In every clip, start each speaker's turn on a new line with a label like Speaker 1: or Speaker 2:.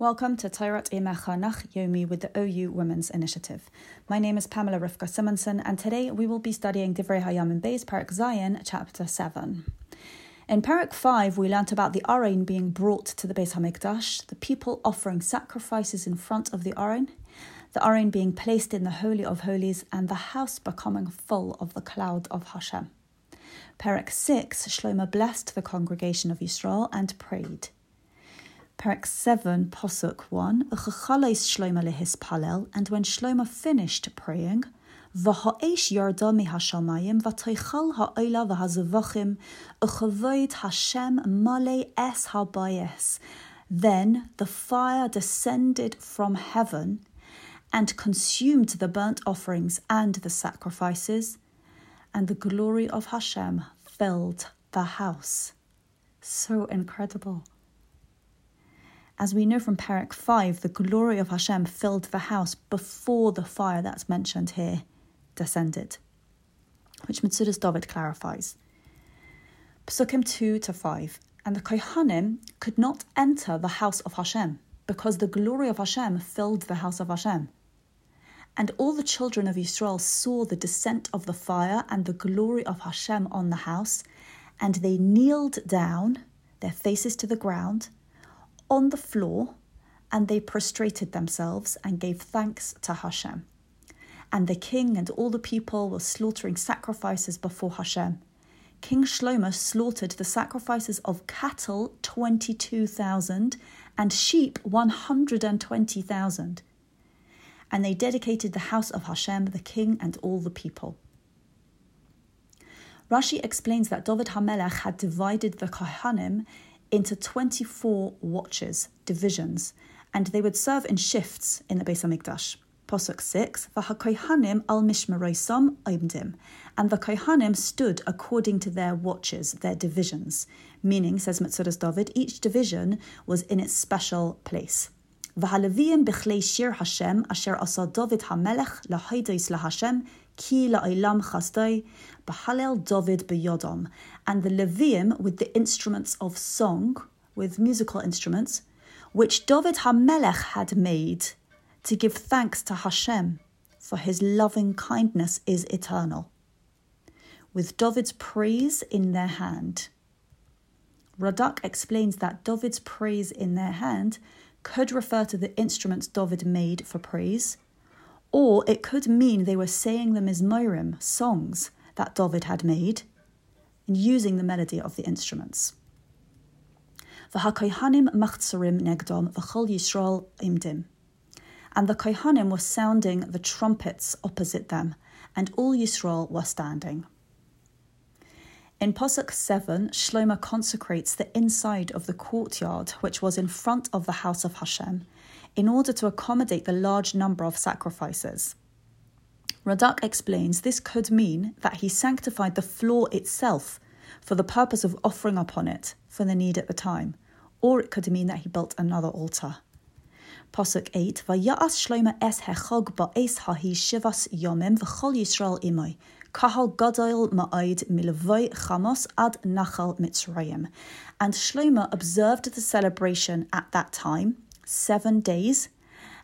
Speaker 1: Welcome to Tairat Emechanach Yomi with the OU Women's Initiative. My name is Pamela Rivka Simonson, and today we will be studying Divrei Hayamim Beis, Perek Zayin, chapter 7. In Perek 5, we learnt about the Arain being brought to the Beis Hamikdash, the people offering sacrifices in front of the Arain, the Arain being placed in the Holy of Holies, and the house becoming full of the cloud of Hashem. Perek 6, Shlomo blessed the congregation of Yisrael and prayed. Perek 7, Posuk 1, Uchachalais Shlomo lehispalel, and when Shlomo finished praying, V'ha'esh yarda mihashamayim, v'toichal ha'oila v'hazavachim, uchavoid Hashem male es habayes. Then the fire descended from heaven and consumed the burnt offerings and the sacrifices, and the glory of Hashem filled the house. So incredible. As we know from Perek 5, the glory of Hashem filled the house before the fire that's mentioned here descended, which Metzudas David clarifies. Psukim 2 to 5. And the Kohanim could not enter the house of Hashem because the glory of Hashem filled the house of Hashem. And all the children of Israel saw the descent of the fire and the glory of Hashem on the house, and they kneeled down, their faces to the ground, on the floor and they prostrated themselves and gave thanks to Hashem. And the king and all the people were slaughtering sacrifices before Hashem. King Shlomo slaughtered the sacrifices of cattle 22,000 and sheep 120,000. And they dedicated the house of Hashem, the king, and all the people. Rashi explains that David HaMelech had divided the Kohanim into 24 watches, divisions, and they would serve in shifts in the Beis Hamikdash. Posuk 6, V'hakohanim al mishmaroisam oimdim, and the kohanim stood according to their watches, their divisions, meaning, says Metzudas David, each division was in its special place. V'halaviyim b'chlei shir Hashem asher asa David hamelech lahoidois laHashem ki la'ilam chasdoi b'halel David b'yodom. And the Leviim with the instruments of song, with musical instruments, which David HaMelech had made to give thanks to Hashem, for his loving kindness is eternal. With David's praise in their hand. Radak explains that David's praise in their hand could refer to the instruments David made for praise, or it could mean they were saying the Mizmorim, songs that David had made, and using the melody of the instruments. And the Kohanim were sounding the trumpets opposite them, and all Yisrael were standing. In Posuk 7, Shlomo consecrates the inside of the courtyard, which was in front of the house of Hashem, in order to accommodate the large number of sacrifices. Radak explains this could mean that he sanctified the floor itself for the purpose of offering upon it for the need at the time, or it could mean that he built another altar. Pasuk 8 Vayas Shlomo es hechog ba'es hahi shivas yomim v'chol Yisrael imoi kahal gadol ma'id milavoi chamos ad nachal mitzrayim. And Shlomo observed the celebration at that time, seven days,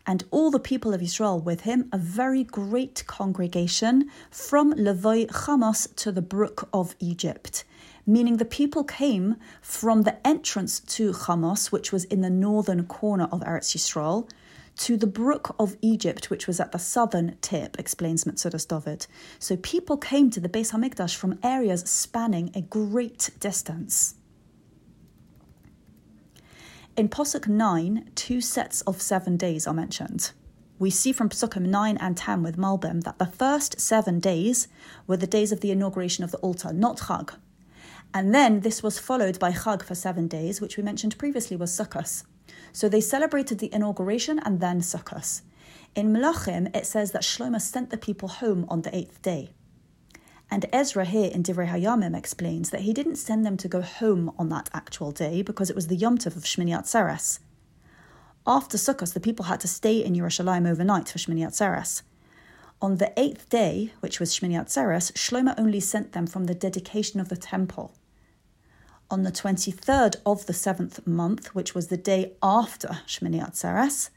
Speaker 1: and all the people of Israel with him, a very great congregation from Levoi Chamos to the brook of Egypt. Meaning the people came from the entrance to Chamos, which was in the northern corner of Eretz Yisrael, to the brook of Egypt, which was at the southern tip, explains Metzudas David. So people came to the Beis Hamikdash from areas spanning a great distance. In Posuk 9, two sets of seven days are mentioned. We see from Psukim 9 and 10 with Malbim that the first seven days were the days of the inauguration of the altar, not Chag. And then this was followed by Chag for seven days, which we mentioned previously was Sukkot. So they celebrated the inauguration and then Sukkot. In Melachim, it says that Shlomo sent the people home on the eighth day. And Ezra here in Divrei Hayamim explains that he didn't send them to go home on that actual day because it was the Yom Tov of Shmini Atzeres. After Sukkot, the people had to stay in Yerushalayim overnight for Shmini Atzeres. On the eighth day, which was Shmini Atzeres, Shlomo only sent them from the dedication of the temple. On the 23rd of the seventh month, which was the day after Shmini Atzeres,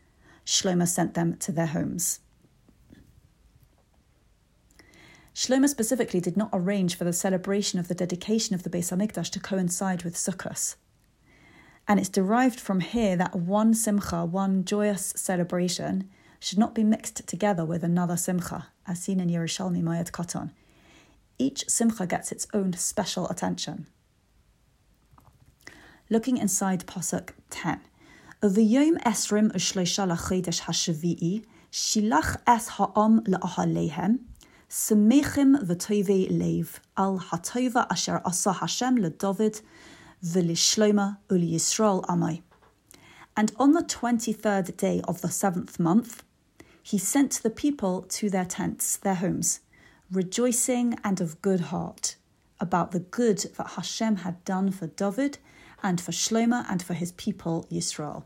Speaker 1: Shlomo sent them to their homes. Shlomo specifically did not arrange for the celebration of the dedication of the Beis Hamikdash to coincide with Sukkot. And it's derived from here that one simcha, one joyous celebration, should not be mixed together with another simcha, as seen in Yerushalmi Moed Katan. Each simcha gets its own special attention. Looking inside Pasuk 10. V'yom esrim u'shloisha lachidesh hashvi'i, shilach es ha'am la'ahalehem, Semechim v'toive leiv al hatova asher asa Hashem leDavid v'lishloma uli Yisrael amai. And on the twenty-third day of the seventh month, he sent the people to their tents, their homes, rejoicing and of good heart about the good that Hashem had done for David and for Shlomo and for his people Yisrael.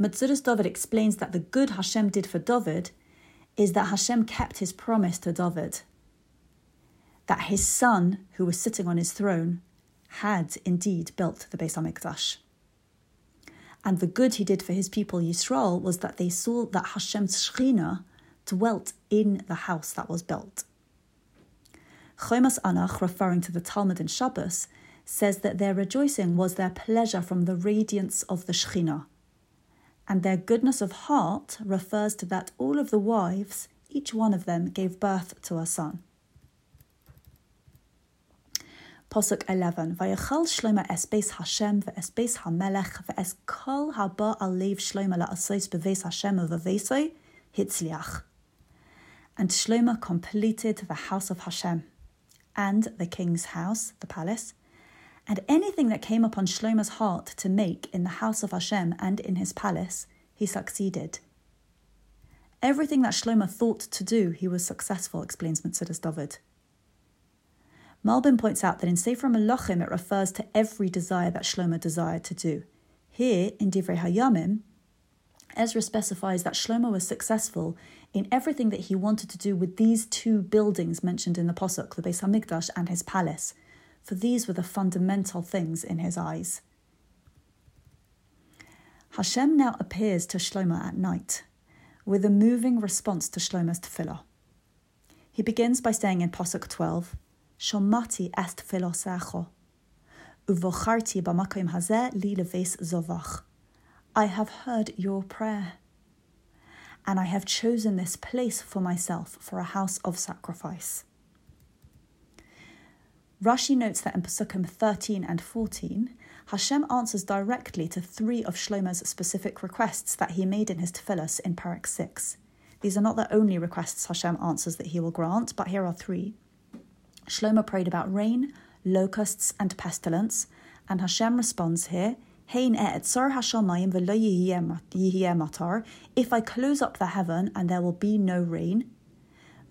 Speaker 1: Metzudas David explains that the good Hashem did for David is that Hashem kept his promise to David, that his son, who was sitting on his throne, had indeed built the Beis Hamikdash. And the good he did for his people Yisrael was that they saw that Hashem's Shechina dwelt in the house that was built. Chomas Anach, referring to the Talmud in Shabbos, says that their rejoicing was their pleasure from the radiance of the Shechina, and their goodness of heart refers to that all of the wives, each one of them, gave birth to a son. Posuk 11 Vayachal Shlomo es beis Hashem ve'es beis HaMelech ve'es kol haba al lev Shlomo la'asos beveis Hashem u'vevesoi hitzliach. And Shlomo completed the house of Hashem and the king's house, the palace, and anything that came upon Shlomo's heart to make in the house of Hashem and in his palace, he succeeded. Everything that Shlomo thought to do, he was successful, explains Metzudas David. Malbim points out that in Sefer Melachim it refers to every desire that Shlomo desired to do. Here, in Divrei Hayamim, Ezra specifies that Shlomo was successful in everything that he wanted to do with these two buildings mentioned in the Posuk, the Beis Hamikdash and his palace, for these were the fundamental things in his eyes. Hashem now appears to Shlomo at night with a moving response to Shlomo's tefillah. He begins by saying in Posuk 12, Shomati est tefillosecho, uvocharti b'makom hazeh li leves zovach. I have heard your prayer, and I have chosen this place for myself for a house of sacrifice. Rashi notes that in Pesukim 13 and 14, Hashem answers directly to three of Shlomo's specific requests that he made in his tefillahs in Perek 6. These are not the only requests Hashem answers that he will grant, but here are three. Shlomo prayed about rain, locusts, and pestilence, and Hashem responds here, Hein if I close up the heaven and there will be no rain,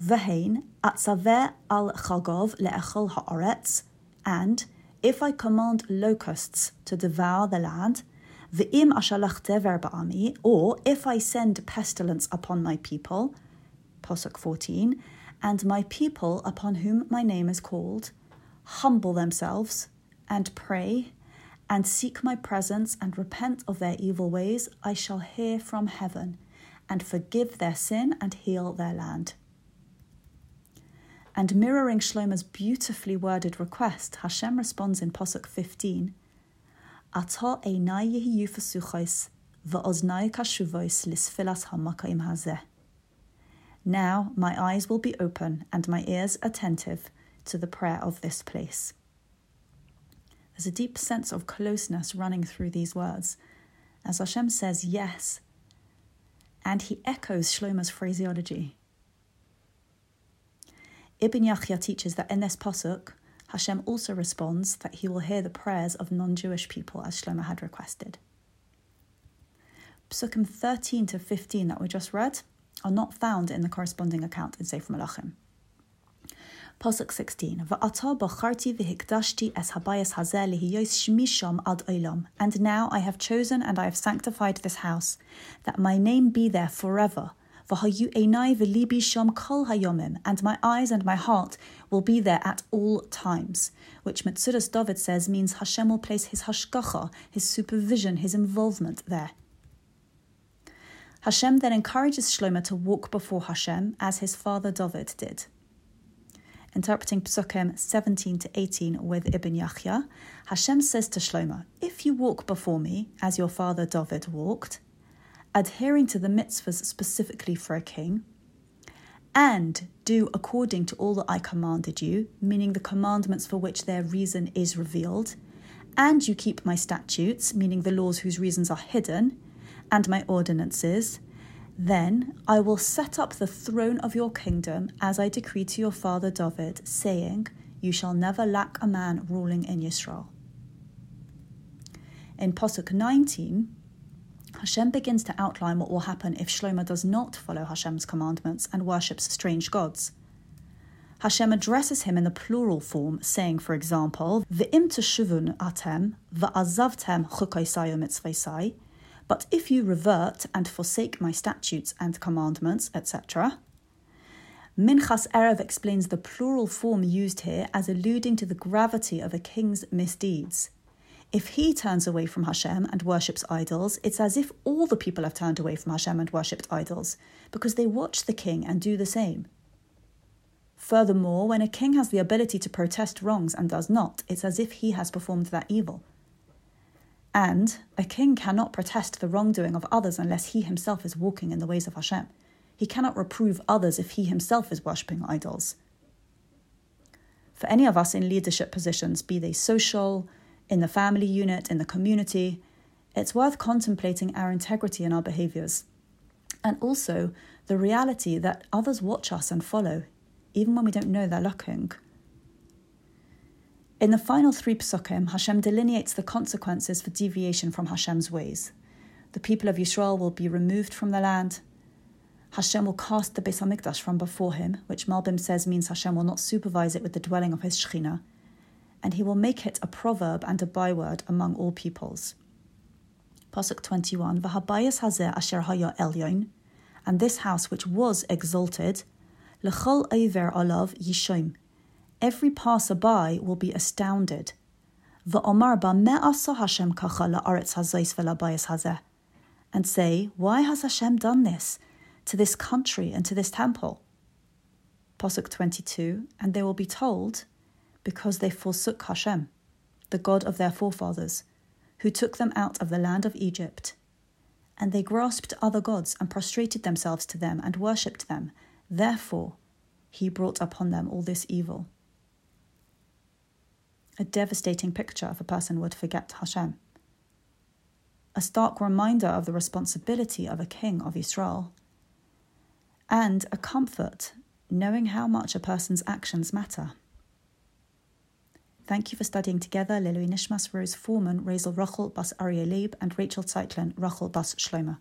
Speaker 1: V'hein atzaveh al chagov le'echol ha'aretz, and if I command locusts to devour the land, v'im ashalach dever ba'ami, or if I send pestilence upon my people, Posuk 14, and my people upon whom my name is called, humble themselves and pray and seek my presence and repent of their evil ways, I shall hear from heaven and forgive their sin and heal their land. And mirroring Shlomo's beautifully worded request, Hashem responds in Posuk 15, Ata einai yehiyu fasuchos, va'oznai kashuvois lisfilas hamakayim hazeh. Now my eyes will be open and my ears attentive to the prayer of this place. There's a deep sense of closeness running through these words, as Hashem says yes, and he echoes Shlomo's phraseology. Ibn Yachya teaches that in this pasuk, Hashem also responds that he will hear the prayers of non Jewish people as Shlomo had requested. Psukim 13 to 15 that we just read are not found in the corresponding account in Sefer Melachim. Pasuk 16 Va'ata bacharti v'hikdashti es habayas hazel lihiyos shmisham ad olam. And now I have chosen and I have sanctified this house, that my name be there forever, V'hayu einai v'libi sham kol hayomim, and my eyes and my heart will be there at all times. Which Metzudas David says means Hashem will place his hashgacha, his supervision, his involvement there. Hashem then encourages Shlomo to walk before Hashem as his father David did. Interpreting Psukim 17 to 18 with Ibn Yahya, Hashem says to Shlomo, If you walk before me as your father David walked, adhering to the mitzvahs specifically for a king, and do according to all that I commanded you, meaning the commandments for which their reason is revealed, and you keep my statutes, meaning the laws whose reasons are hidden, and my ordinances, then I will set up the throne of your kingdom as I decreed to your father David, saying, You shall never lack a man ruling in Israel. In Posuk 19, Hashem begins to outline what will happen if Shlomo does not follow Hashem's commandments and worships strange gods. Hashem addresses him in the plural form, saying, for example, V'im teshuvun atem, v'azavtem chukaisai mitzvaisai, but if you revert and forsake my statutes and commandments, etc., Minchas Erev explains the plural form used here as alluding to the gravity of a king's misdeeds. If he turns away from Hashem and worships idols, it's as if all the people have turned away from Hashem and worshipped idols, because they watch the king and do the same. Furthermore, when a king has the ability to protest wrongs and does not, it's as if he has performed that evil. And a king cannot protest the wrongdoing of others unless he himself is walking in the ways of Hashem. He cannot reprove others if he himself is worshipping idols. For any of us in leadership positions, be they social, in the family unit, in the community, it's worth contemplating our integrity in our behaviors. And also the reality that others watch us and follow, even when we don't know they're looking. In the final three psukim, Hashem delineates the consequences for deviation from Hashem's ways. The people of Yisrael will be removed from the land. Hashem will cast the Beis Hamikdash from before him, which Malbim says means Hashem will not supervise it with the dwelling of his Shekhinah, and he will make it a proverb and a byword among all peoples. Pasuk 21, V'habayas hazeh asher haya elyon, and this house which was exalted, lechol eiver alav yishom, every passerby will be astounded. And say, Why has Hashem done this to this country and to this temple? Pasuk 22 And they will be told, Because they forsook Hashem, the God of their forefathers, who took them out of the land of Egypt. And they grasped other gods and prostrated themselves to them and worshipped them. Therefore, he brought upon them all this evil a devastating picture if a person would forget Hashem. A stark reminder of the responsibility of a king of Israel. And a comfort knowing how much a person's actions matter. Thank you for studying together, Lilui Nishmas Rose Foreman, Razel Rachel Bas Aryeh Leib, and Rachel Zeitlin Rachel Bas Shlomo.